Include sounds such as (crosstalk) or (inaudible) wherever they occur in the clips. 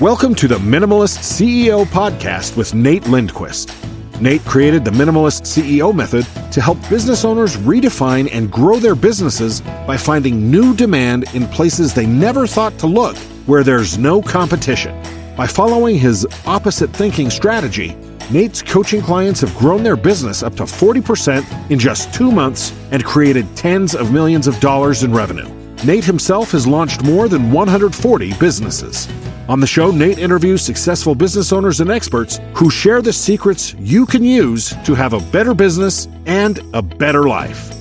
Welcome to the Minimalist CEO podcast with Nate Lindquist. Nate created the Minimalist CEO method to help business owners redefine and grow their businesses by finding new demand in places they never thought to look, where there's no competition. By following his opposite thinking strategy, Nate's coaching clients have grown their business up to 40% in just two months and created tens of millions of dollars in revenue. Nate himself has launched more than 140 businesses. On the show, Nate interviews successful business owners and experts who share the secrets you can use to have a better business and a better life.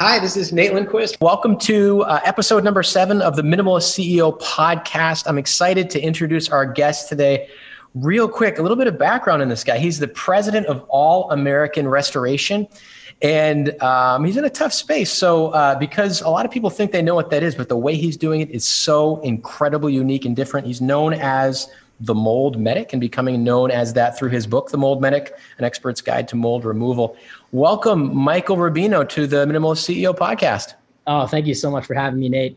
Hi, this is Nate Lindquist. Welcome to uh, episode number seven of the Minimalist CEO podcast. I'm excited to introduce our guest today. Real quick, a little bit of background in this guy. He's the president of All American Restoration and um, he's in a tough space. So, uh, because a lot of people think they know what that is, but the way he's doing it is so incredibly unique and different. He's known as the mold medic and becoming known as that through his book, The Mold Medic An Expert's Guide to Mold Removal. Welcome, Michael Rubino, to the Minimalist CEO podcast. Oh, thank you so much for having me, Nate.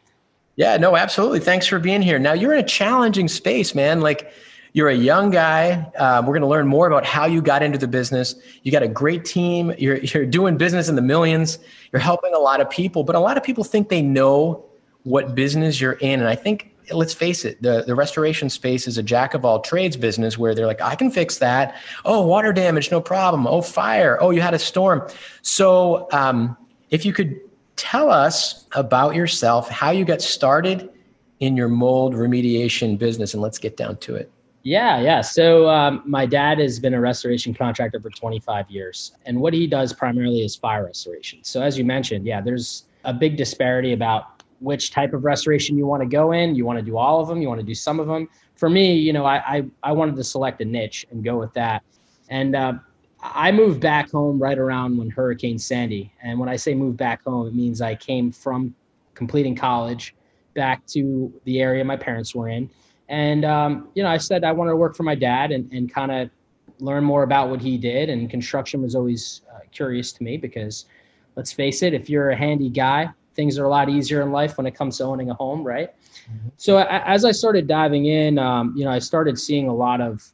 Yeah, no, absolutely. Thanks for being here. Now, you're in a challenging space, man. Like, you're a young guy. Uh, we're going to learn more about how you got into the business. You got a great team. You're, you're doing business in the millions. You're helping a lot of people, but a lot of people think they know what business you're in. And I think, let's face it, the, the restoration space is a jack of all trades business where they're like, I can fix that. Oh, water damage, no problem. Oh, fire. Oh, you had a storm. So um, if you could tell us about yourself, how you got started in your mold remediation business, and let's get down to it. Yeah, yeah. So um, my dad has been a restoration contractor for 25 years, and what he does primarily is fire restoration. So as you mentioned, yeah, there's a big disparity about which type of restoration you want to go in. You want to do all of them. You want to do some of them. For me, you know, I I, I wanted to select a niche and go with that. And uh, I moved back home right around when Hurricane Sandy. And when I say move back home, it means I came from completing college back to the area my parents were in and, um, you know, I said I wanted to work for my dad and, and kind of learn more about what he did. And construction was always uh, curious to me because let's face it, if you're a handy guy, things are a lot easier in life when it comes to owning a home, right? Mm-hmm. So as I started diving in, um, you know, I started seeing a lot of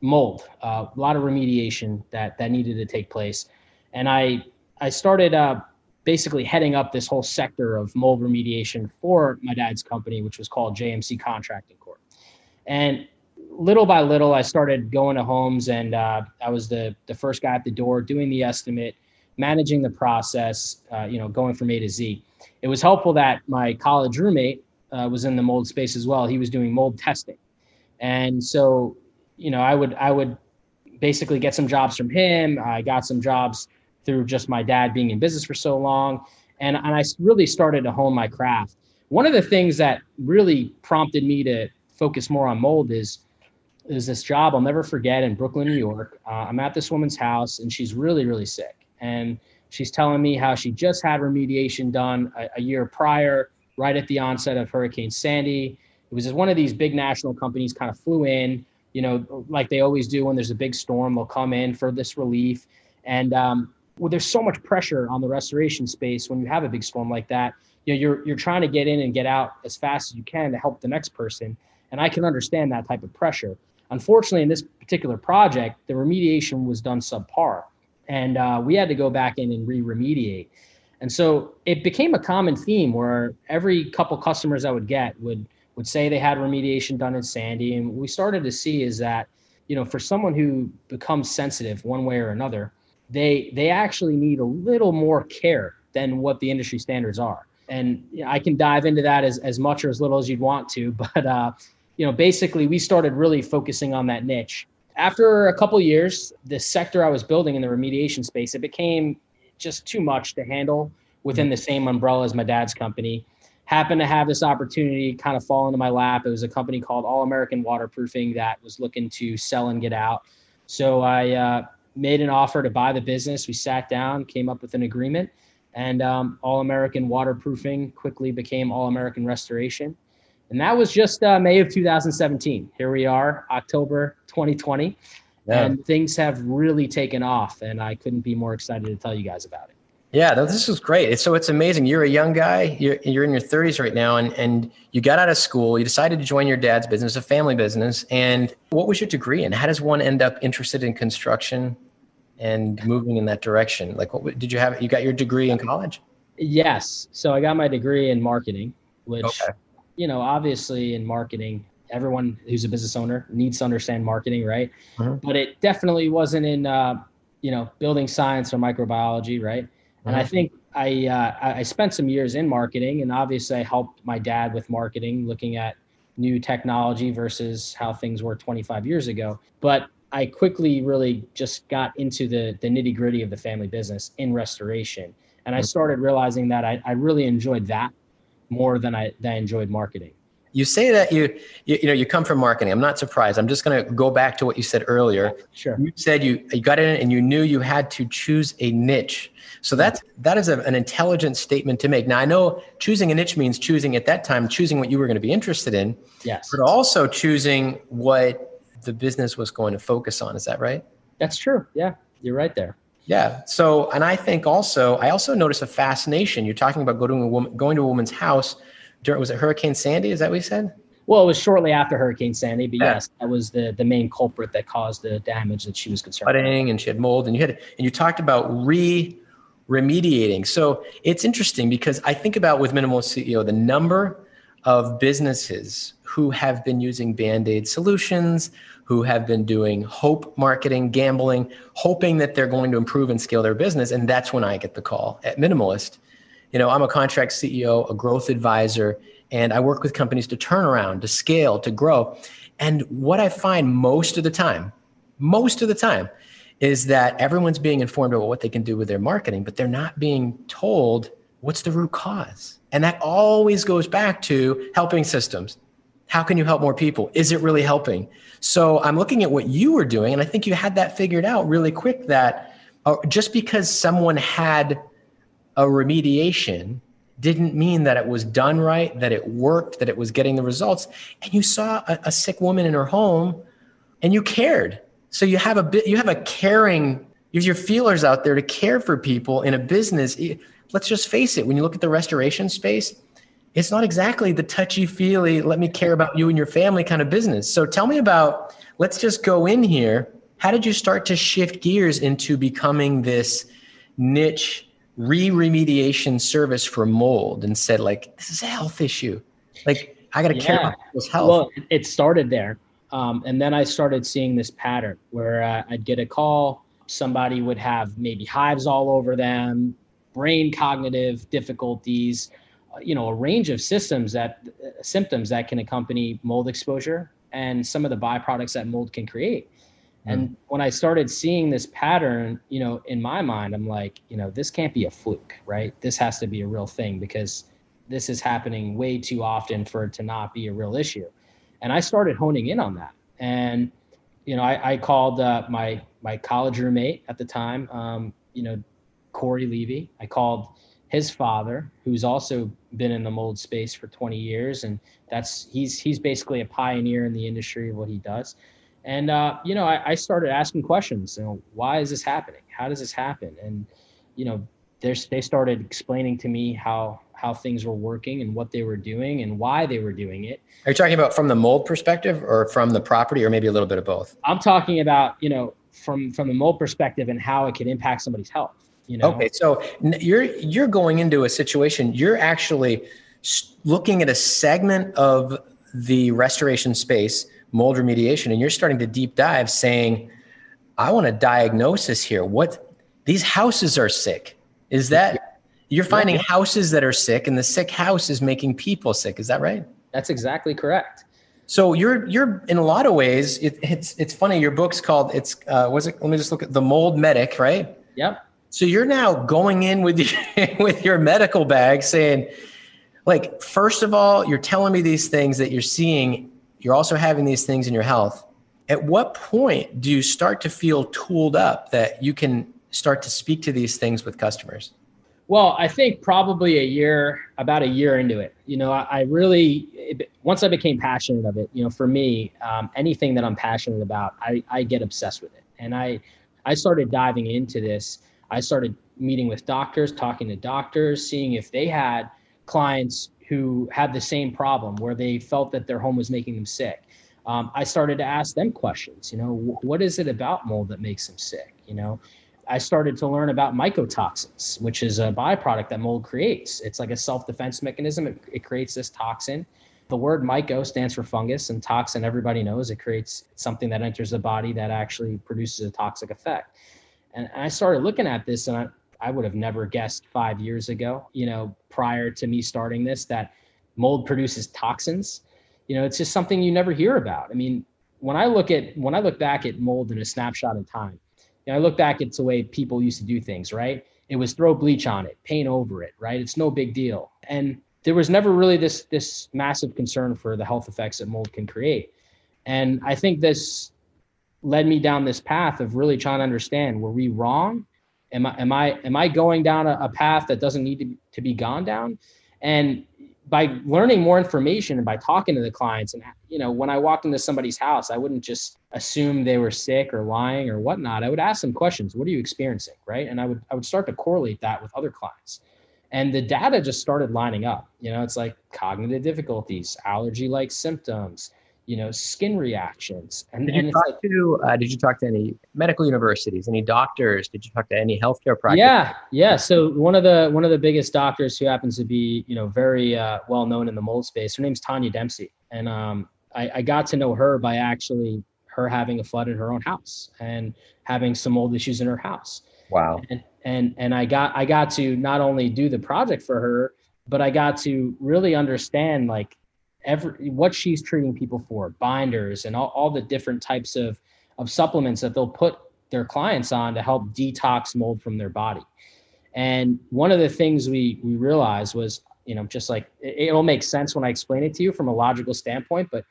mold, uh, a lot of remediation that that needed to take place, and I I started uh, basically heading up this whole sector of mold remediation for my dad's company, which was called JMC Contracting. And little by little, I started going to homes, and uh, I was the the first guy at the door doing the estimate, managing the process, uh, you know, going from A to Z. It was helpful that my college roommate uh, was in the mold space as well. He was doing mold testing, and so you know, I would I would basically get some jobs from him. I got some jobs through just my dad being in business for so long, and and I really started to hone my craft. One of the things that really prompted me to focus more on mold is is this job I'll never forget in Brooklyn, New York. Uh, I'm at this woman's house and she's really, really sick. And she's telling me how she just had remediation done a, a year prior, right at the onset of Hurricane Sandy. It was just one of these big national companies kind of flew in, you know, like they always do when there's a big storm, they'll come in for this relief. And um, well, there's so much pressure on the restoration space when you have a big storm like that. You know, you're you're trying to get in and get out as fast as you can to help the next person. And I can understand that type of pressure. Unfortunately, in this particular project, the remediation was done subpar. And uh, we had to go back in and re remediate. And so it became a common theme where every couple customers I would get would would say they had remediation done in Sandy. And we started to see is that, you know, for someone who becomes sensitive one way or another, they they actually need a little more care than what the industry standards are. And I can dive into that as, as much or as little as you'd want to, (laughs) but uh, you know, basically we started really focusing on that niche. After a couple years, the sector I was building in the remediation space, it became just too much to handle within the same umbrella as my dad's company. Happened to have this opportunity kind of fall into my lap. It was a company called All American Waterproofing that was looking to sell and get out. So I uh, made an offer to buy the business. We sat down, came up with an agreement, and um, All American Waterproofing quickly became All American Restoration. And that was just uh, May of 2017. Here we are, October 2020. Yeah. And things have really taken off. And I couldn't be more excited to tell you guys about it. Yeah, no, this is great. So it's amazing. You're a young guy. You're, you're in your 30s right now, and, and you got out of school. You decided to join your dad's business, a family business. And what was your degree? And how does one end up interested in construction and moving in that direction? Like, what did you have? You got your degree in college? Yes. So I got my degree in marketing, which, okay. you know, obviously in marketing, everyone who's a business owner needs to understand marketing, right? Mm-hmm. But it definitely wasn't in, uh, you know, building science or microbiology, right? And I mm-hmm. think I uh, I spent some years in marketing, and obviously I helped my dad with marketing, looking at new technology versus how things were 25 years ago. But I quickly really just got into the the nitty gritty of the family business in restoration, and I mm-hmm. started realizing that I, I really enjoyed that more than I than I enjoyed marketing. You say that you, you, you know you come from marketing. I'm not surprised. I'm just going to go back to what you said earlier. Sure. You said you, you got in and you knew you had to choose a niche. So that's that is a, an intelligent statement to make. Now i know choosing a niche means choosing at that time choosing what you were going to be interested in yes. but also choosing what the business was going to focus on is that right that's true yeah you're right there yeah. So, and I think also, I also notice a fascination. You're talking about going to a woman, going to a woman's house during was it Hurricane Sandy? Is that what you said? Well, it was shortly after Hurricane Sandy, but yeah. yes, that was the the main culprit that caused the damage that she was concerned. Flooding, and she had mold, and you had and you talked about re remediating. So it's interesting because I think about with minimal CEO the number of businesses who have been using band-aid solutions, who have been doing hope marketing, gambling, hoping that they're going to improve and scale their business. And that's when I get the call at Minimalist you know, I'm a contract CEO, a growth advisor, and I work with companies to turn around, to scale, to grow. And what I find most of the time, most of the time, is that everyone's being informed about what they can do with their marketing, but they're not being told what's the root cause. And that always goes back to helping systems. How can you help more people? Is it really helping? So I'm looking at what you were doing, and I think you had that figured out really quick that uh, just because someone had a remediation didn't mean that it was done right, that it worked, that it was getting the results. And you saw a, a sick woman in her home and you cared. So you have a bit, you have a caring, use your feelers out there to care for people in a business. Let's just face it. When you look at the restoration space, it's not exactly the touchy feely, let me care about you and your family kind of business. So tell me about, let's just go in here. How did you start to shift gears into becoming this niche re-remediation service for mold and said like this is a health issue like i got to yeah. care about people's health well it started there um, and then i started seeing this pattern where uh, i'd get a call somebody would have maybe hives all over them brain cognitive difficulties uh, you know a range of systems that uh, symptoms that can accompany mold exposure and some of the byproducts that mold can create and mm. when I started seeing this pattern, you know, in my mind, I'm like, you know, this can't be a fluke, right? This has to be a real thing because this is happening way too often for it to not be a real issue. And I started honing in on that. And, you know, I, I called uh, my my college roommate at the time, um, you know, Corey Levy. I called his father, who's also been in the mold space for 20 years, and that's he's he's basically a pioneer in the industry of what he does. And uh, you know, I, I, started asking questions. You know, why is this happening? How does this happen? And you know, they started explaining to me how how things were working and what they were doing and why they were doing it. Are you talking about from the mold perspective, or from the property, or maybe a little bit of both? I'm talking about you know from from the mold perspective and how it can impact somebody's health. You know. Okay, so you're you're going into a situation. You're actually looking at a segment of the restoration space mold remediation and you're starting to deep dive saying i want a diagnosis here. What these houses are sick. Is that you're finding yeah. houses that are sick and the sick house is making people sick. Is that right? That's exactly correct. So you're you're in a lot of ways it, it's it's funny your book's called it's uh was it let me just look at the mold medic right? Yep so you're now going in with your (laughs) with your medical bag saying like first of all you're telling me these things that you're seeing you're also having these things in your health. At what point do you start to feel tooled up that you can start to speak to these things with customers? Well, I think probably a year, about a year into it. You know, I, I really, it, once I became passionate of it, you know, for me, um, anything that I'm passionate about, I, I get obsessed with it. And I, I started diving into this. I started meeting with doctors, talking to doctors, seeing if they had clients who had the same problem where they felt that their home was making them sick. Um, I started to ask them questions. You know, what is it about mold that makes them sick? You know, I started to learn about mycotoxins, which is a byproduct that mold creates. It's like a self defense mechanism. It, it, creates this toxin. The word myco stands for fungus, and toxin, everybody knows it creates something that enters the body that actually produces a toxic effect. And I started looking at this, and I, I would have never guessed five years ago, you know, prior to me starting this, that mold produces toxins. You know, it's just something you never hear about. I mean, when I look at when I look back at mold in a snapshot in time, you know, I look back at the way people used to do things, right? It was throw bleach on it, paint over it, right? It's no big deal. And there was never really this this massive concern for the health effects that mold can create. And I think this led me down this path of really trying to understand were we wrong? Am i am i am i going down a, a path that doesn't need to, to be gone down? And by learning more information and by talking to the clients and you know when i walked into somebody's house i wouldn't just assume they were sick or lying or whatnot. I would ask them questions. What are you experiencing? Right? And i would i would start to correlate that with other clients. And the data just started lining up. You know it's like cognitive difficulties allergy like symptoms you know, skin reactions. And did you and talk like, to uh, did you talk to any medical universities, any doctors? Did you talk to any healthcare practitioners? Yeah, yeah. So one of the one of the biggest doctors who happens to be you know very uh, well known in the mold space. Her name's Tania Dempsey, and um, I, I got to know her by actually her having a flood in her own house and having some mold issues in her house. Wow. And and and I got I got to not only do the project for her, but I got to really understand like every what she's treating people for, binders and all, all the different types of of supplements that they'll put their clients on to help detox mold from their body. And one of the things we we realized was, you know, just like it, it'll make sense when I explain it to you from a logical standpoint, but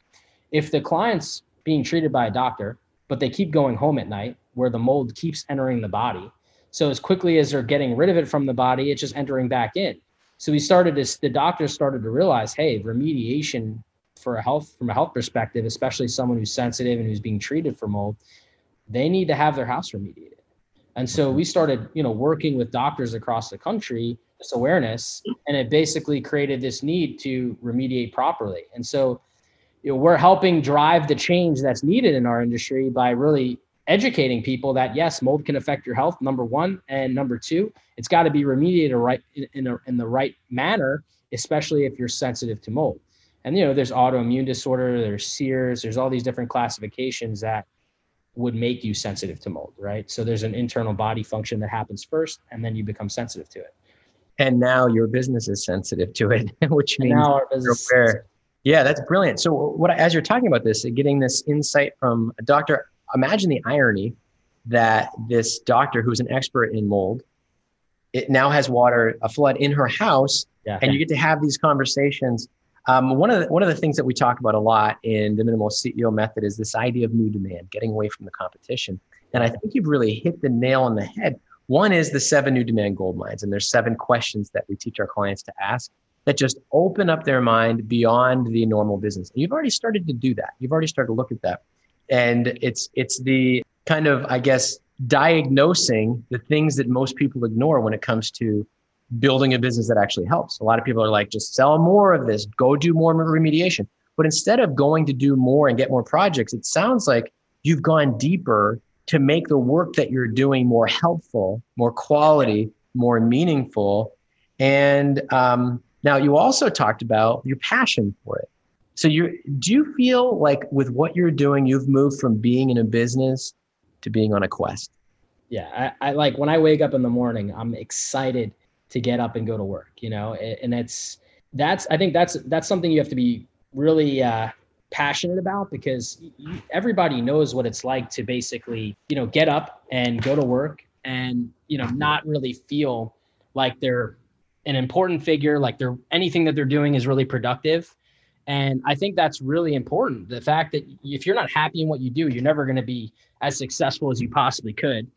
if the client's being treated by a doctor, but they keep going home at night where the mold keeps entering the body. So as quickly as they're getting rid of it from the body, it's just entering back in. So we started to, the doctors started to realize, hey, remediation for a health, from a health perspective, especially someone who's sensitive and who's being treated for mold, they need to have their house remediated. And so we started, you know, working with doctors across the country, this awareness, and it basically created this need to remediate properly. And so, you know, we're helping drive the change that's needed in our industry by really educating people that yes, mold can affect your health. Number one, and number two, it's got to be remediated right in, a, in the right manner, especially if you're sensitive to mold. And you know, there's autoimmune disorder, there's CIRS, there's all these different classifications that would make you sensitive to mold, right? So there's an internal body function that happens first, and then you become sensitive to it. And now your business is sensitive to it, (laughs) which means now our business aware. Yeah, that's brilliant. So, what as you're talking about this, getting this insight from a doctor, imagine the irony that this doctor who's an expert in mold it now has water a flood in her house yeah, and you get to have these conversations. Um, one of the, one of the things that we talk about a lot in the minimal ceo method is this idea of new demand getting away from the competition. And i think you've really hit the nail on the head. One is the seven new demand gold mines and there's seven questions that we teach our clients to ask that just open up their mind beyond the normal business. And you've already started to do that. You've already started to look at that and it's it's the kind of i guess diagnosing the things that most people ignore when it comes to building a business that actually helps. A lot of people are like just sell more of this go do more remediation. But instead of going to do more and get more projects it sounds like you've gone deeper to make the work that you're doing more helpful more quality more meaningful. And um, now you also talked about your passion for it so you do you feel like with what you're doing, you've moved from being in a business to being on a quest? Yeah, I, I like when I wake up in the morning, I'm excited to get up and go to work. You know, and it's that's I think that's that's something you have to be really uh, passionate about because everybody knows what it's like to basically you know get up and go to work and you know not really feel like they're an important figure like they're anything that they're doing is really productive and I think that's really important. The fact that if you're not happy in what you do, you're never going to be as successful as you possibly could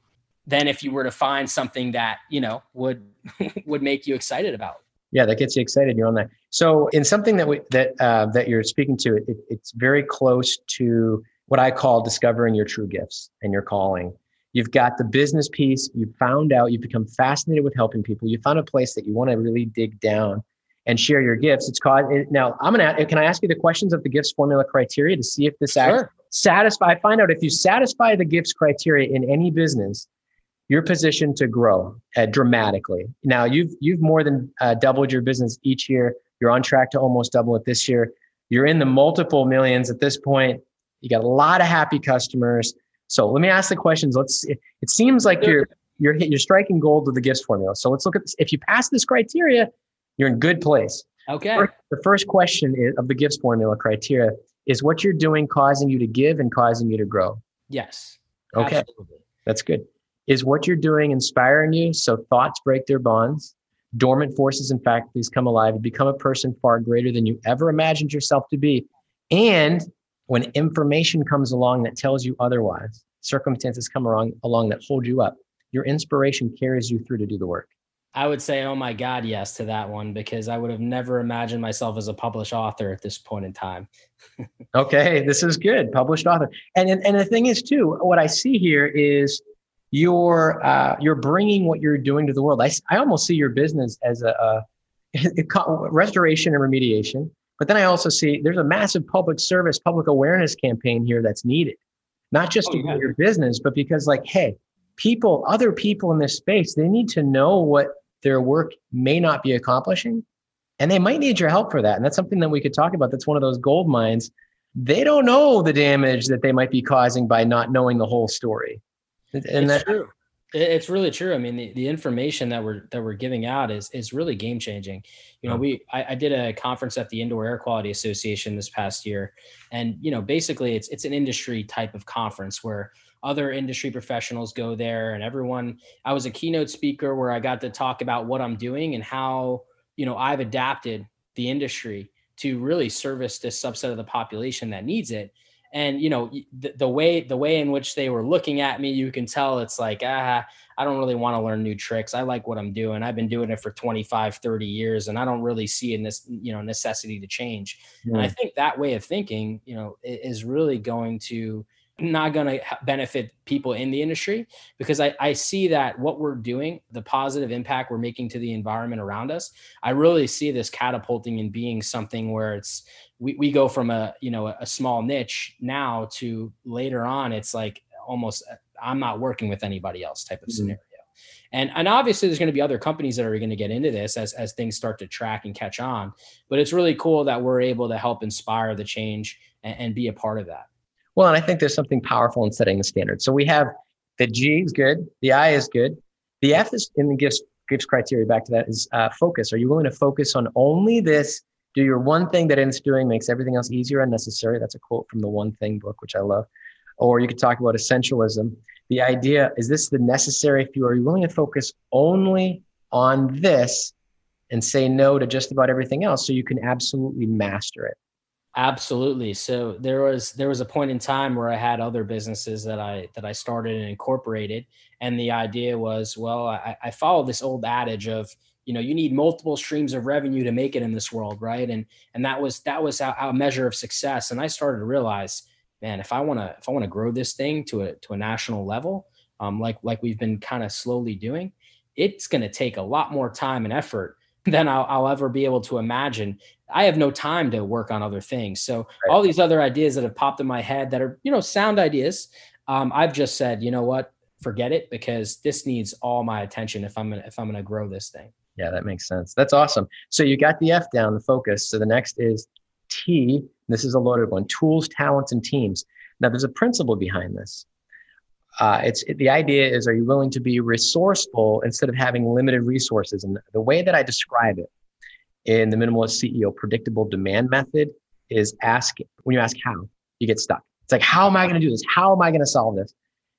than if you were to find something that, you know, would (laughs) would make you excited about. Yeah, that gets you excited. You're on that. So, in something that we that uh, that you're speaking to, it, it's very close to what I call discovering your true gifts and your calling. You've got the business piece. You've found out, you've become fascinated with helping people. You found a place that you want to really dig down and share your gifts. It's called now. I'm gonna. Can I ask you the questions of the gifts formula criteria to see if this sure. satisfy? Find out if you satisfy the gifts criteria in any business, you're positioned to grow uh, dramatically. Now you've you've more than uh, doubled your business each year. You're on track to almost double it this year. You're in the multiple millions at this point. You got a lot of happy customers. So let me ask the questions. Let's. It, it seems like you're you're you're striking gold with the gifts formula. So let's look at this. If you pass this criteria, you're in good place. Okay. First, the first question is, of the gifts formula criteria is what you're doing causing you to give and causing you to grow. Yes. Okay. Absolutely. That's good. Is what you're doing inspiring you so thoughts break their bonds? Dormant forces and faculties come alive. and become a person far greater than you ever imagined yourself to be. And when information comes along that tells you otherwise, circumstances come along, along that hold you up, your inspiration carries you through to do the work. I would say, oh my God, yes to that one because I would have never imagined myself as a published author at this point in time. (laughs) okay, this is good. Published author, and, and and the thing is too, what I see here is you're uh, you're bringing what you're doing to the world. I I almost see your business as a, a (laughs) restoration and remediation, but then I also see there's a massive public service, public awareness campaign here that's needed, not just oh, to yeah. your business, but because like, hey, people, other people in this space, they need to know what their work may not be accomplishing. And they might need your help for that. And that's something that we could talk about. That's one of those gold mines. They don't know the damage that they might be causing by not knowing the whole story. And that's true. It's really true. I mean, the, the information that we're that we're giving out is is really game changing. You know, we I, I, did a conference at the Indoor Air Quality Association this past year, and you know, basically, it's it's an industry type of conference where other industry professionals go there. And everyone i was a keynote speaker where i got to talk about what i'm doing and how you know i've adapted the industry to really service this subset of the population that needs it. And you know the, the way the way in which they were looking at me you can tell it's like ah i don't really want to learn new tricks. I like what i'm doing. I've been doing it for 25 30 years and i don't really see in this you know necessity to change. Mm. and i think that way of thinking you know is really going to not going to benefit people in the industry because I, I see that what we're doing, the positive impact we're making to the environment around us, I really see this catapulting and being something where it's we, we go from a you know a small niche now to later on it's like almost I'm not working with anybody else type of mm-hmm. scenario. And, and obviously there's going to be other companies that are going to get into this as, as things start to track and catch on. But it's really cool that we're able to help inspire the change and, and be a part of that. Well, and I think there's something powerful in setting the standard. So we have the G is good, the I is good, the F is in the gifts gifts criteria. Back to that is uh, focus. Are you willing to focus on only this? Do your one thing that it's doing makes everything else easier and necessary. That's a quote from the One Thing book, which I love. Or you could talk about essentialism. The idea is this the necessary few? Are you willing to focus only on this and say no to just about everything else so you can absolutely master it? Absolutely. So there was there was a point in time where I had other businesses that I that I started and incorporated, and the idea was, well, I, I follow this old adage of you know you need multiple streams of revenue to make it in this world, right? And and that was that was a, a measure of success. And I started to realize, man, if I want to if I want to grow this thing to a to a national level, um, like like we've been kind of slowly doing, it's going to take a lot more time and effort than I'll, I'll, ever be able to imagine. I have no time to work on other things. So right. all these other ideas that have popped in my head that are, you know, sound ideas, um, I've just said, you know what, forget it because this needs all my attention if I'm gonna if I'm gonna grow this thing. Yeah, that makes sense. That's awesome. So you got the F down, the focus. So the next is T. This is a loaded one: tools, talents, and teams. Now there's a principle behind this. Uh, it's it, the idea is: Are you willing to be resourceful instead of having limited resources? And the way that I describe it in the minimalist CEO predictable demand method is ask when you ask how, you get stuck. It's like, how am I going to do this? How am I going to solve this?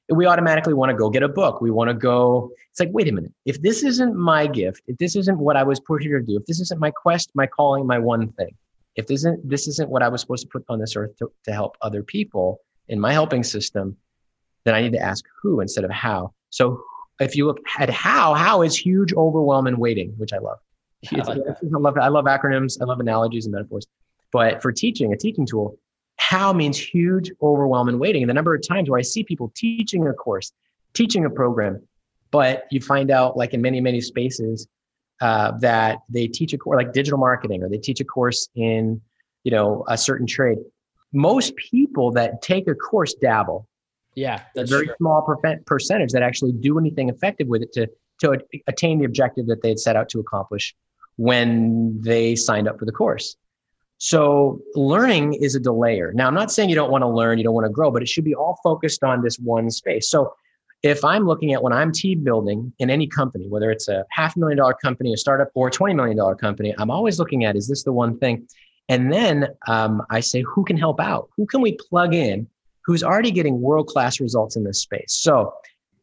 And we automatically want to go get a book. We want to go. It's like, wait a minute. If this isn't my gift, if this isn't what I was put here to do, if this isn't my quest, my calling, my one thing, if this isn't this isn't what I was supposed to put on this earth to, to help other people in my helping system, then I need to ask who instead of how. So if you look at how, how is huge, overwhelming, waiting, which I love. (laughs) I, like I love I love acronyms. I love analogies and metaphors. But for teaching, a teaching tool, how means huge, overwhelming waiting. And the number of times where I see people teaching a course, teaching a program, but you find out like in many, many spaces uh, that they teach a course like digital marketing or they teach a course in, you know, a certain trade. Most people that take a course dabble. Yeah, that's a very true. small percentage that actually do anything effective with it to to attain the objective that they had set out to accomplish when they signed up for the course. So learning is a delayer. Now, I'm not saying you don't want to learn, you don't want to grow, but it should be all focused on this one space. So if I'm looking at when I'm team building in any company, whether it's a half million dollar company, a startup, or a $20 million company, I'm always looking at, is this the one thing? And then um, I say, who can help out? Who can we plug in who's already getting world class results in this space? So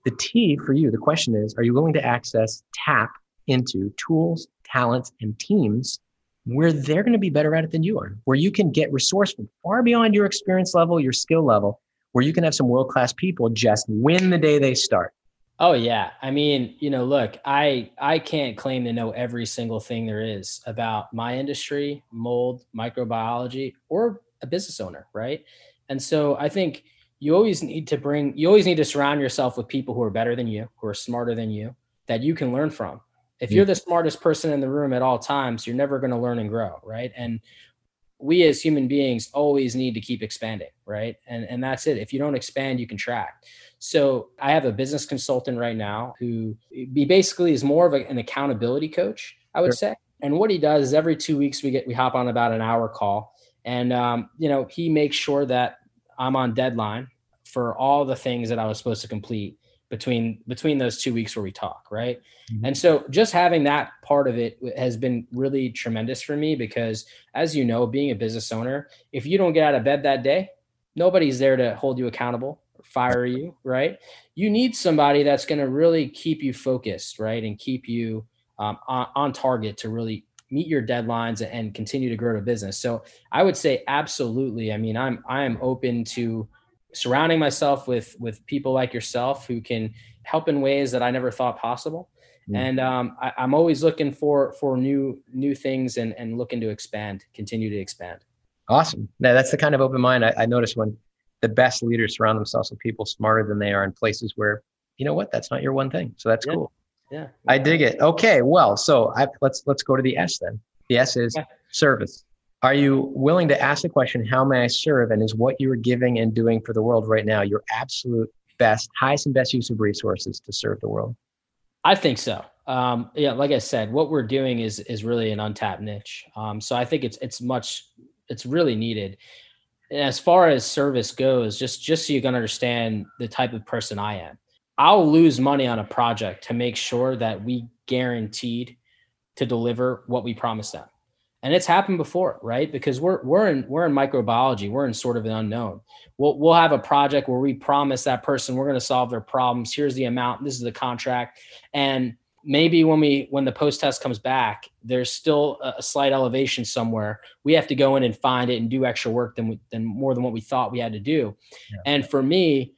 the T for you, the question is, are you willing to access, tap into tools, talents, and teams where they're going to be better at it than you are, where you can get resourceful far beyond your experience level, your skill level, where you can have some world class people just win the day they start. Oh yeah. I mean, you know, look, I I can't claim to know every single thing there is about my industry, mold, microbiology, or a business owner, right? And so I think you always need to bring you always need to surround yourself with people who are better than you, who are smarter than you, that you can learn from if you're the smartest person in the room at all times, you're never going to learn and grow, right? And we as human beings always need to keep expanding, right? And and that's it. If you don't expand, you contract. So I have a business consultant right now who he basically is more of a, an accountability coach, I would sure. say. And what he does is every two weeks we get we hop on about an hour call, and um, you know he makes sure that I'm on deadline for all the things that I was supposed to complete between between those two weeks where we talk right? Mm-hmm. and so just having that part of it has been really tremendous for me because as you know being a business owner if you don't get out of bed that day nobody's there to hold you accountable or fire you right? You need somebody that's going to really keep you focused right? And keep you um, on, on target to really meet your deadlines and continue to grow the business so i would say absolutely i mean i'm i am open to surrounding myself with with people like yourself who can help in ways that I never thought possible. Mm. And um, I, am always looking for for new new things and and looking to expand, continue to expand. Awesome. Now that's the kind of open mind I, I notice when the best leaders surround themselves with people smarter than they are in places where you know what that's not your one thing. So that's yeah. cool. Yeah. I dig it. Okay. Well, so I, let's let's go to the S then. The S is yeah. service. Are you willing to ask the question, how may I serve? And is what you are giving and doing for the world right now your absolute best, highest and best use of resources to serve the world? I think so. Um, yeah, like I said, what we're doing is is really an untapped niche. Um, so I think it's it's much it's really needed. And as far as service goes, just just so you can understand the type of person I am, I'll lose money on a project to make sure that we guaranteed to deliver what we promised them. And it's happened before right? Because we're we're in we're in microbiology. We're in sort of an unknown. We'll, we'll have a project where we promise that person we're going to solve their problems. Here's the amount. This is the contract. And maybe when we when the post test comes back there's still a, slight elevation somewhere. We have to go in and find it and do extra work than we, than more than what we thought we had to do. Yeah. and for me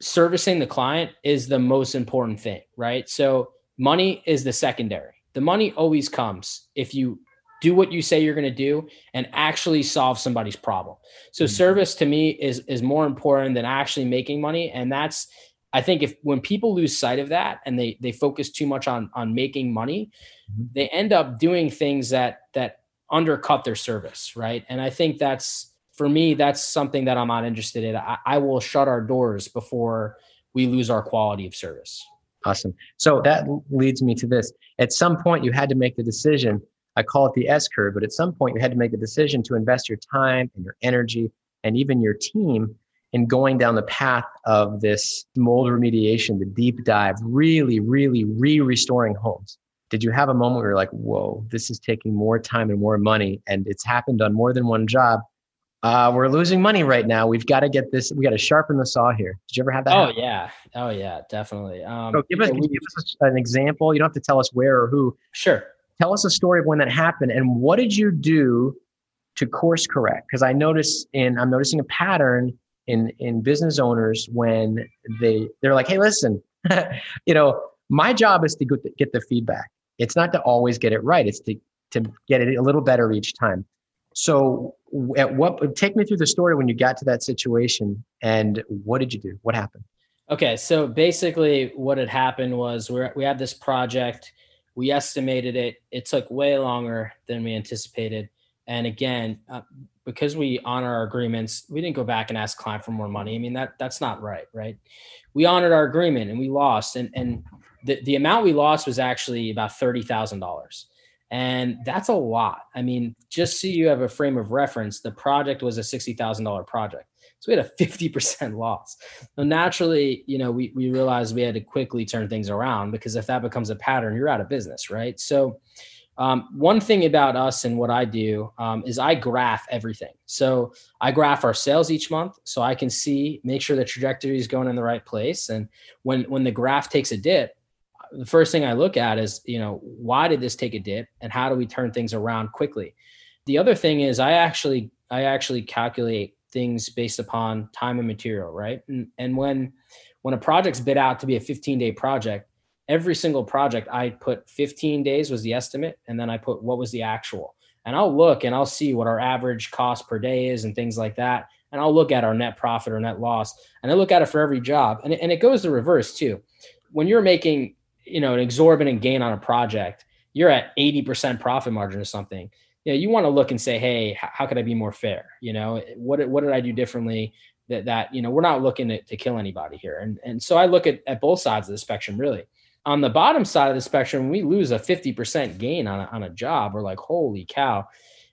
servicing the client is the most important thing right? So money is the secondary. The money always comes if you do what you say you're going to do and actually solve somebody's problem. So mm-hmm. service to me is is more important than actually making money. And that's i think if when people lose sight of that and they they focus too much on on making money mm-hmm. they end up doing things that that undercut their service right? And i think that's for me that's something that i'm not interested in I, I will shut our doors before we lose our quality of service awesome so that leads me to this at some point you had to make the decision I call it the S curve, but at some point you had to make a decision to invest your time and your energy and even your team in going down the path of this mold remediation, the deep dive, really, really re restoring homes. Did you have a moment where you're like, whoa, this is taking more time and more money, and it's happened on more than one job? Uh, we're losing money right now. We've got to get this. We got to sharpen the saw here. Did you ever have that? Oh happen? yeah, oh yeah, definitely. Um, so give us, we, give us an example. You don't have to tell us where or who. Sure tell us a story of when that happened and what did you do to course correct because i notice in i'm noticing a pattern in in business owners when they they're like hey listen (laughs) you know my job is to get the feedback it's not to always get it right it's to to get it a little better each time so at what take me through the story when you got to that situation and what did you do what happened Okay, so basically, what had happened was we we had this project. We estimated it. It took way longer than we anticipated. And again, uh, because we honor our agreements, we didn't go back and ask client for more money. I mean that that's not right, right? We honored our agreement and we lost, and and the the amount we lost was actually about thirty thousand dollars, and that's a lot. I mean, just so you have a frame of reference, the project was a sixty thousand dollar project, so we had a fifty percent (laughs) loss. So naturally, you know, we we realized we had to quickly turn things around because if that becomes a pattern, you're out of business, right? So um, one thing about us and what I do um, is I graph everything. So I graph our sales each month, so I can see, make sure the trajectory is going in the right place. And when when the graph takes a dip, the first thing I look at is, you know, why did this take a dip, and how do we turn things around quickly? The other thing is, I actually I actually calculate things based upon time and material, right? And, and when when a project's bid out to be a 15 day project every single project I put 15 days was the estimate and then I put what was the actual. And I'll look and I'll see what our average cost per day is and things like that. And I'll look at our net profit or net loss and I look at it for every job. And, and it goes the reverse too. When you're making, you know, an exorbitant gain on a project, you're at 80% profit margin or something. You know, you want to look and say, hey, how could I be more fair? You know, what, what did I do differently? That, that you know we're not looking to, to kill anybody here and and so i look at, at both sides of the spectrum really on the bottom side of the spectrum, we lose a 50% gain on a, on a job. We're like, holy cow.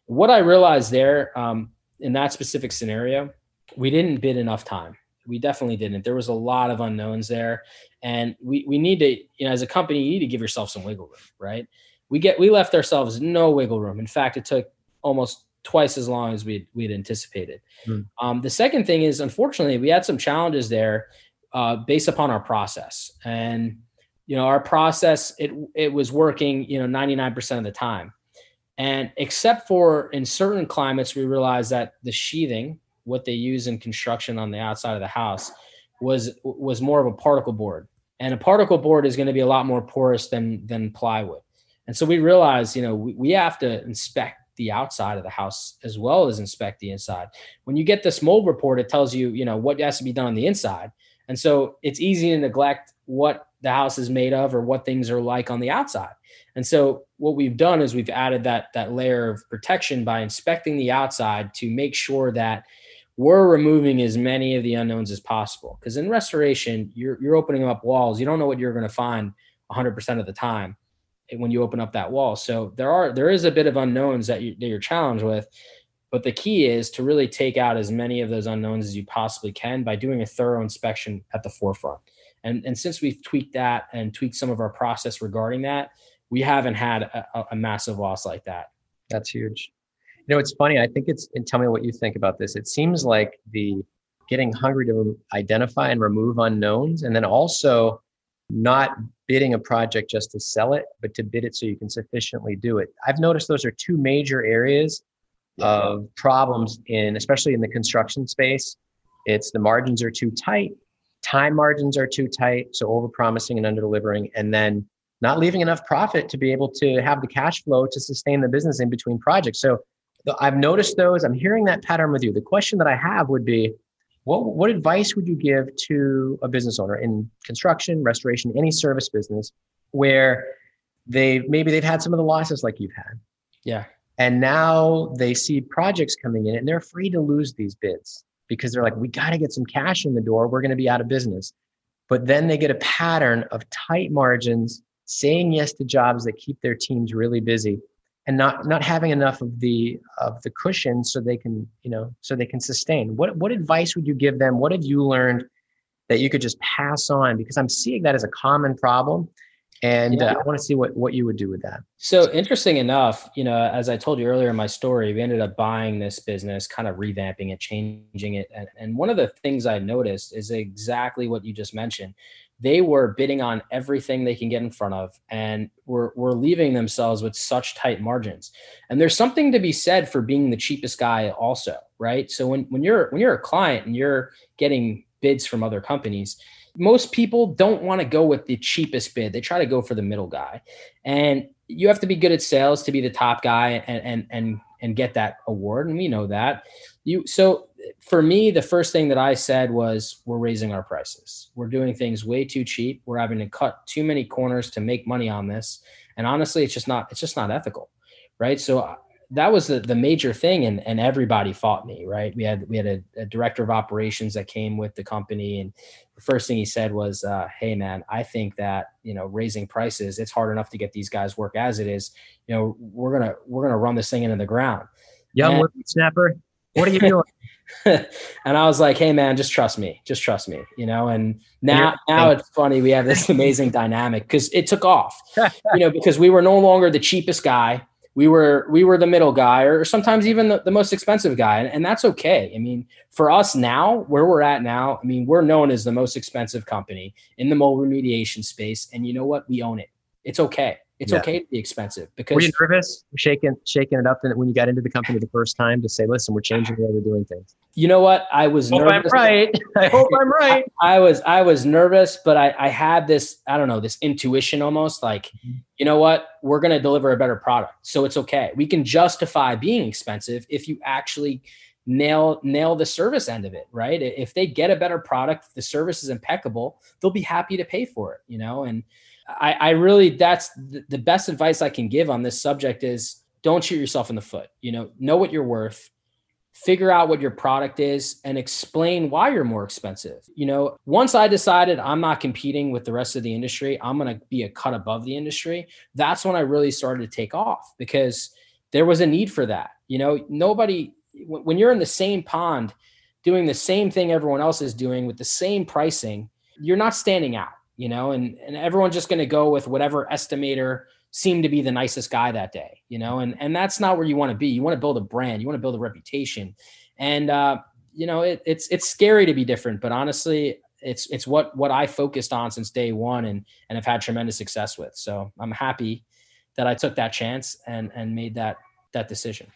What I realized there um, in that specific scenario, we didn't bid enough time. We definitely didn't. There was a lot of unknowns there. And we, we need to, you know, as a company, you need to give yourself some wiggle room, right? We get, we left ourselves no wiggle room. In fact, it took almost twice as long as we we'd anticipated. Mm. Um, the second thing is, unfortunately, we had some challenges there uh, based upon our process. And you know our process it it was working you know 99% of the time and except for in certain climates we realized that the sheathing what they use in construction on the outside of the house was was more of a particle board. And a particle board is going to be a lot more porous than than plywood. And so we realized you know we, we have to inspect the outside of the house as well as inspect the inside. When you get this mold report it tells you you know what has to be done on the inside. And so it's easy to neglect what the house is made of or what things are like on the outside. And so what we've done is we've added that that layer of protection by inspecting the outside to make sure that we're removing as many of the unknowns as possible. Because in restoration, you're you're opening up walls. You don't know what you're going to find 100% of the time when you open up that wall. So there are there is a bit of unknowns that, you, that you're challenged with. But the key is to really take out as many of those unknowns as you possibly can by doing a thorough inspection at the forefront. And, and since we've tweaked that and tweaked some of our process regarding that, we haven't had a, a massive loss like that. That's huge. You know, it's funny. I think it's, and tell me what you think about this. It seems like the getting hungry to identify and remove unknowns, and then also not bidding a project just to sell it, but to bid it so you can sufficiently do it. I've noticed those are two major areas yeah. of problems in, especially in the construction space. It's the margins are too tight time margins are too tight, so over promising and under delivering, and then not leaving enough profit to be able to have the cash flow to sustain the business in between projects. So I've noticed those. I'm hearing that pattern with you. The question that I have would be, what what advice would you give to a business owner in construction, restoration, any service business where they maybe they've had some of the losses like you've had. Yeah. And now they see projects coming in and they're afraid to lose these bids because they're like, we got to get some cash in the door. We're going to be out of business. But then they get a pattern of tight margins, saying yes to jobs that keep their teams really busy and not not having enough of the of the cushion so they can you know so they can sustain what what advice would you give them what have you learned that you could just pass on because i'm seeing that as a common problem and yeah. uh, I want to see what what you would do with that. So interesting enough, you know, as I told you earlier in my story, we ended up buying this business, kind of revamping it, changing it, and, and one of the things I noticed is exactly what you just mentioned. They were bidding on everything they can get in front of, and were were leaving themselves with such tight margins. And there's something to be said for being the cheapest guy, also, right? So when when you're when you're a client and you're getting bids from other companies most people don't want to go with the cheapest bid. They try to go for the middle guy. And you have to be good at sales to be the top guy and and and and get that award and we know that. You so for me, the first thing that I said was, we're raising our prices. We're doing things way too cheap. We're having to cut too many corners to make money on this. And honestly, it's just not, it's just not ethical. Right. So uh, that was the, the major thing. And, and everybody fought me. Right. We had, we had a, a director of operations that came with the company. And the first thing he said was, uh, Hey man, I think that, you know, raising prices, it's hard enough to get these guys work as it is. You know, we're going to, we're going to run this thing into the ground. Young snapper. What are you doing? (laughs) and I was like, "Hey, man, just trust me. Just trust me." You know. And now, now it's funny. We have this amazing dynamic because it took off. (laughs) you know, because we were no longer the cheapest guy. We were we were the middle guy, or sometimes even the, the most expensive guy, and, and that's okay. I mean, for us now, where we're at now, I mean, we're known as the most expensive company in the mold remediation space, and you know what? We own it. It's okay. It's yeah. okay to be expensive because were you nervous shaking shaking it up when you got into the company the first time to say, listen, we're changing the way we're doing things? You know what? I was hope nervous. I'm right. (laughs) I hope I'm (laughs) right. I, I, was I was nervous, but I, I had this, I don't know, this intuition almost like, mm-hmm. you know what? We're gonna deliver a better product. So it's okay. We can justify being expensive if you actually nail nail the service end of it right if they get a better product the service is impeccable they'll be happy to pay for it you know and I, I really that's the, the best advice I can give on this subject is don't shoot yourself in the foot. You know, know what you're worth, figure out what your product is, and explain why you're more expensive. You know, once I decided I'm not competing with the rest of the industry, I'm going to be a cut above the industry. That's when I really started to take off because there was a need for that. You know, nobody when you're in the same pond doing the same thing everyone else is doing with the same pricing, you're not standing out you know, and and everyone's just going to go with whatever estimator seemed to be the nicest guy that day, you know, and and that's not where you want to be. You want to build a brand, you want to build a reputation, and uh, you know, it, it's it's scary to be different, but honestly, it's it's what what I focused on since day one, and and have had tremendous success with. So I'm happy that I took that chance and and made that that decision.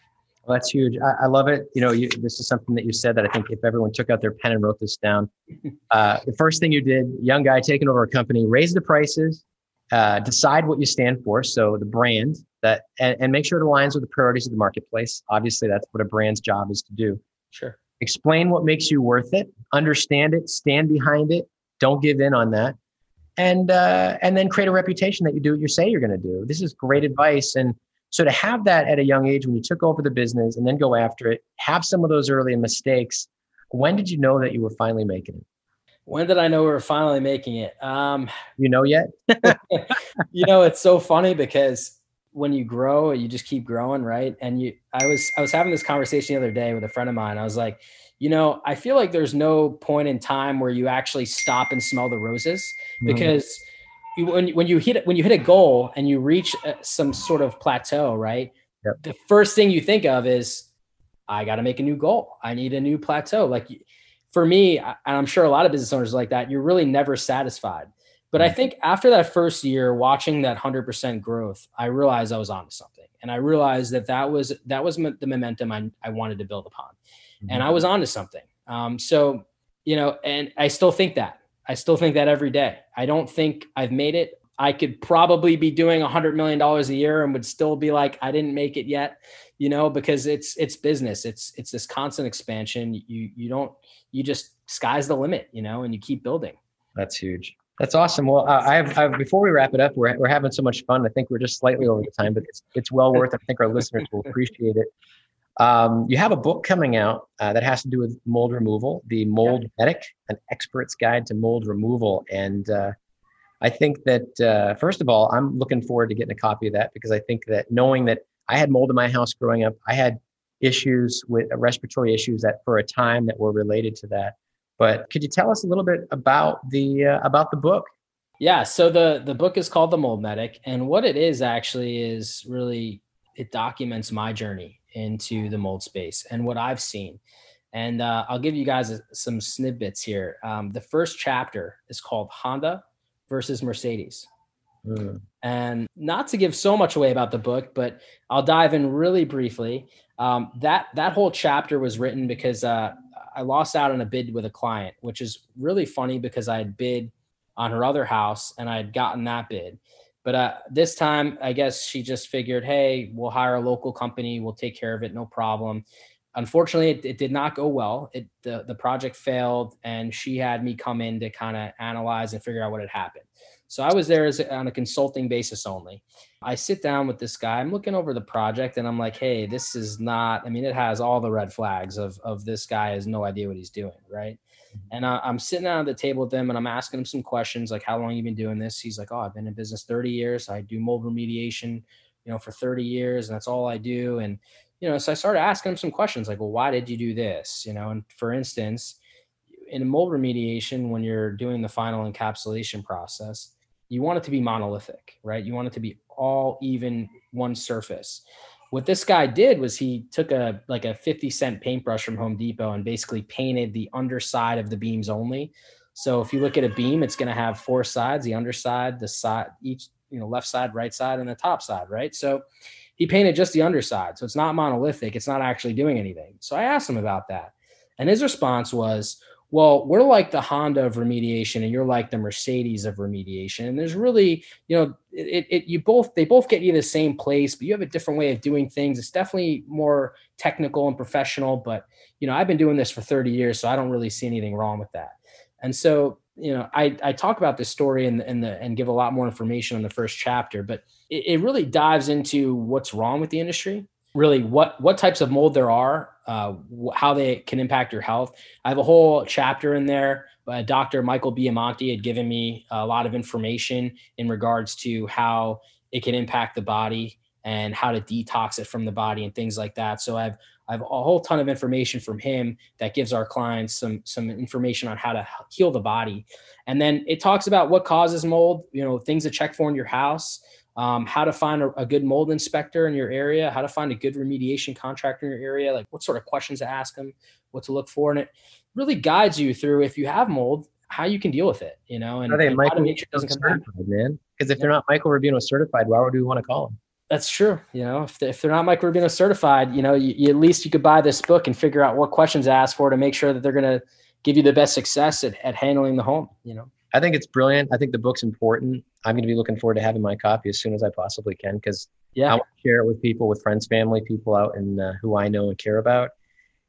Well, that's huge. I, I love it. You know, you, this is something that you said that I think if everyone took out their pen and wrote this down, (laughs) uh, the first thing you did, young guy taking over a company, raise the prices, uh, decide what you stand for. So the brand that, and, and make sure it aligns with the priorities of the marketplace. Obviously, that's what a brand's job is to do. Sure. Explain what makes you worth it. Understand it. Stand behind it. Don't give in on that. And uh, and then create a reputation that you do what you say you're going to do. This is great advice. And so to have that at a young age when you took over the business and then go after it, have some of those early mistakes. When did you know that you were finally making it? When did I know we were finally making it? Um, you know yet? (laughs) you know, it's so funny because when you grow, you just keep growing, right? And you, I was, I was having this conversation the other day with a friend of mine. I was like, you know, I feel like there's no point in time where you actually stop and smell the roses mm-hmm. because when, when you hit when you hit a goal and you reach uh, some sort of plateau, right? Yep. The first thing you think of is, I got to make a new goal. I need a new plateau. Like for me, and I'm sure a lot of business owners like that, you're really never satisfied. But I mm. think after that first year, watching that hundred percent growth, I realized I was onto something, and I realized that that was that was the momentum I, I wanted to build upon, mm-hmm. and I was onto something. Um, so you know, and I still think that I still think that every day. I don't think I've made it. I could probably be doing a hundred million dollars a year and would still be like, I didn't make it yet, you know, because it's it's business. It's it's this constant expansion. You you don't you just sky's the limit, you know, and you keep building. That's huge. That's awesome. Well, uh, I, have, I have, before we wrap it up, we're, we're having so much fun. I think we're just slightly over the time, but it's, it's well worth. It. I think our listeners will appreciate it. Um, you have a book coming out uh, that has to do with mold removal, the Mold yeah. Medic, an expert's guide to mold removal. And uh, I think that, uh, first of all, I'm looking forward to getting a copy of that because I think that knowing that I had mold in my house growing up, I had issues with uh, respiratory issues that for a time that were related to that. But could you tell us a little bit about the uh, about the book? Yeah, so the the book is called The Mold Medic, and what it is actually is really it documents my journey into the mold space and what I've seen. And uh, I'll give you guys some snippets here. Um, the first chapter is called Honda versus Mercedes. Mm. And not to give so much away about the book, but I'll dive in really briefly. Um, that that whole chapter was written because uh, I lost out on a bid with a client, which is really funny because I had bid on her other house and I had gotten that bid. But uh, this time, I guess she just figured, hey, we'll hire a local company, we'll take care of it, no problem. unfortunately, it, it, did not go well. It the the project failed, and she had me come in to kind of analyze and figure out what had happened. So I was there as on a consulting basis only. I sit down with this guy. I'm looking over the project, and I'm like, "Hey, this is not. I mean, it has all the red flags of of this guy has no idea what he's doing, right?" And I, am sitting down at the table with him, and I'm asking him some questions, like, "How long you been doing this?" He's like, "Oh, I've been in business 30 years. I do mold remediation, you know, for 30 years, and that's all I do." And you know, so I started asking him some questions, like, "Well, why did you do this?" You know, and for instance, in mold remediation, when you're doing the final encapsulation process you want it to be monolithic, right? You want it to be all even one surface. What this guy did was he took a like a 50 cent paintbrush from Home Depot and basically painted the underside of the beams only. So if you look at a beam, it's going to have four sides, the underside, the side, each, you know, left side, right side, and the top side, right? So he painted just the underside. So it's not monolithic. It's not actually doing anything. So I asked him about that. And his response was, well, we're like the Honda of remediation and you're like the Mercedes of remediation. And there's really, you know, it, it, you both, they both get you the same place, but you have a different way of doing things. It's definitely more technical and professional, but you know, I've been doing this for 30 years, so I don't really see anything wrong with that. And so, you know, I, I talk about this story and and the, and give a lot more information in the first chapter, but it, it really dives into what's wrong with the industry really what what types of mold there are, uh, how they can impact your health. I have a whole chapter in there. Uh, Dr. Michael Biamonte had given me a lot of information in regards to how it can impact the body and how to detox it from the body and things like that. So I've I have a whole ton of information from him that gives our clients some some information on how to heal the body. And then it talks about what causes mold, you know, things to check for in your house, um, how to find a, a, good mold inspector in your area, how to find a good remediation contractor in your area, like what sort of questions to ask them, what to look for. And it really guides you through if you have mold, how you can deal with it, you know, and, Are they and Michael how sure doesn't come back. man. Because if yeah. they're not Michael Rubino certified, why would we want to call them? That's true. You know, if, they, if they're not Michael Rubino certified, you know, you, you, at least you could buy this book and figure out what questions to ask for to make sure that they're going to give you the best success at, at handling the home, you know. I think it's brilliant. I think the book's important. I'm going to be looking forward to having my copy as soon as I possibly can because yeah, I want to share it with people, with friends, family, people out and uh, who I know and care about.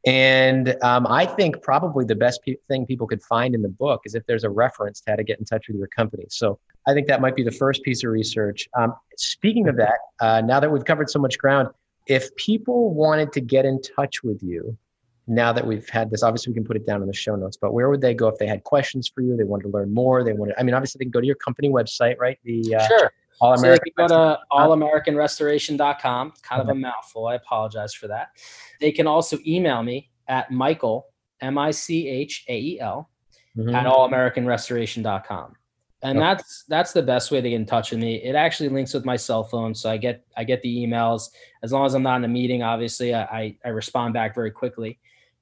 And um, I think probably the best pe- thing people could find in the book is if there's a reference to how to get in touch with your company. So I think that might be the first piece of research. Um, speaking of that, uh, now that we've covered so much ground, if people wanted to get in touch with you, now that we've had this, obviously we can put it down in the show notes, but where would they go if they had questions for you? They wanted to learn more. They wanted, I mean, obviously they can go to your company website, right? The uh, sure. All American. So they can go to allamericanrestoration.com. Kind of a mouthful. I apologize for that. They can also email me at Michael, M I C H A E L, mm-hmm. at allamericanrestoration.com. And okay. that's that's the best way to get in touch with me. It actually links with my cell phone, so I get I get the emails as long as I'm not in a meeting. Obviously, I I, I respond back very quickly.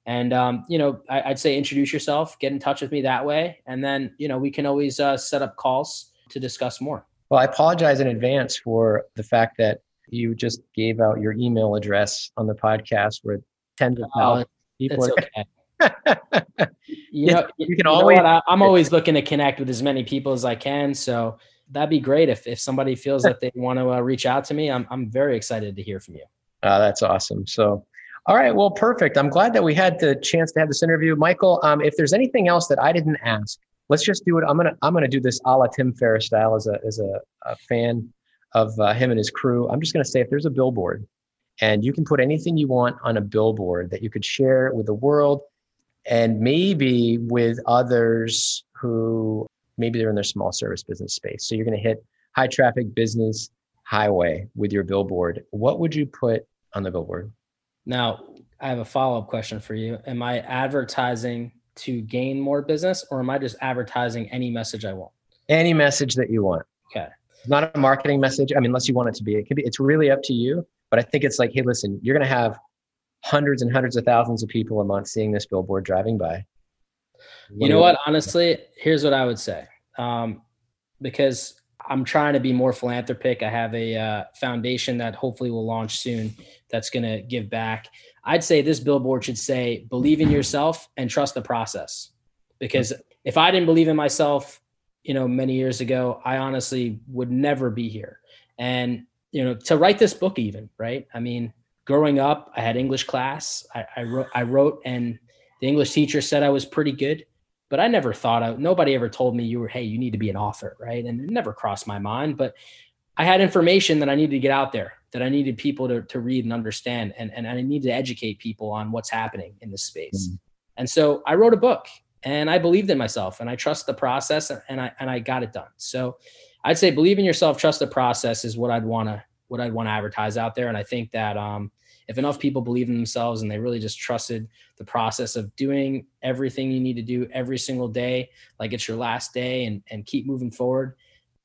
And um, you know, I, would say introduce yourself, get in touch with me that way, and then you know we can always uh, set up calls to discuss more. Well, I apologize in advance for the fact that you just gave out your email address on the podcast where tens of uh, thousands of people are. Okay. (laughs) you know, you can you always. I, am (laughs) always looking to connect with as many people as I can. So that'd be great if if somebody feels (laughs) that they want to uh, reach out to me. I'm I'm very excited to hear from you. Uh, that's awesome. So all right. Well, perfect. I'm glad that we had the chance to have this interview, Michael. Um, if there's anything else that I didn't ask, let's just do it. I'm gonna I'm gonna do this a la Tim Ferriss style as a as a, a fan of uh, him and his crew. I'm just gonna say if there's a billboard, and you can put anything you want on a billboard that you could share with the world, and maybe with others who maybe they're in their small service business space. So you're gonna hit high traffic business highway with your billboard. What would you put on the billboard? Now, I have a follow up question for you. Am I advertising to gain more business or am I just advertising any message I want? Any message that you want. Okay. not a marketing message. I mean, unless you want it to be, it can be, it's really up to you. But I think it's like, hey, listen, you're going to have hundreds and hundreds of thousands of people a month seeing this billboard driving by. What you know what? Honestly, here's what I would say. Um, because I'm trying to be more philanthropic. I have a uh, foundation that hopefully will launch soon that's going to give back. I'd say this billboard should say, believe in yourself and trust the process. Because if I didn't believe in myself, you know, many years ago, I honestly would never be here. And, you know, to write this book, even, right? I mean, growing up, I had English class. I, I wrote, I wrote, and the English teacher said I was pretty good, but I never thought I, nobody ever told me you were, hey, you need to be an author, right? And it never crossed my mind. But I had information that I needed to get out there, that I needed people to, to read and understand, and, and I needed to educate people on what's happening in this space. Mm-hmm. And so I wrote a book and I believed in myself and I trust the process and I and I got it done. So I'd say believe in yourself, trust the process is what I'd want to what I'd want to advertise out there. And I think that um, if enough people believe in themselves and they really just trusted the process of doing everything you need to do every single day, like it's your last day, and and keep moving forward,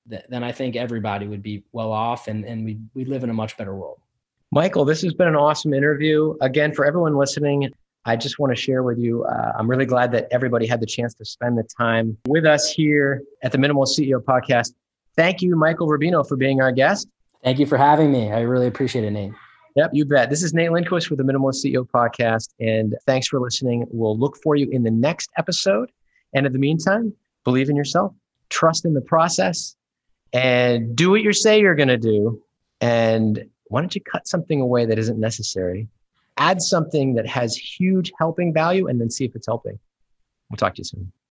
th- then I think everybody would be well off, and and we we live in a much better world. Michael, this has been an awesome interview. Again, for everyone listening, I just want to share with you. Uh, I'm really glad that everybody had the chance to spend the time with us here at the Minimal CEO podcast. Thank you, Michael Rubino, for being our guest. Thank you for having me. I really appreciate it, Nate. Yep, you bet. This is Nate Lindquist with the Minimalist CEO podcast. And thanks for listening. We'll look for you in the next episode. And in the meantime, believe in yourself, trust in the process, and do what you say you're going to do. And why don't you cut something away that isn't necessary add something that has huge helping value and then see if it's helping. We'll talk to you soon.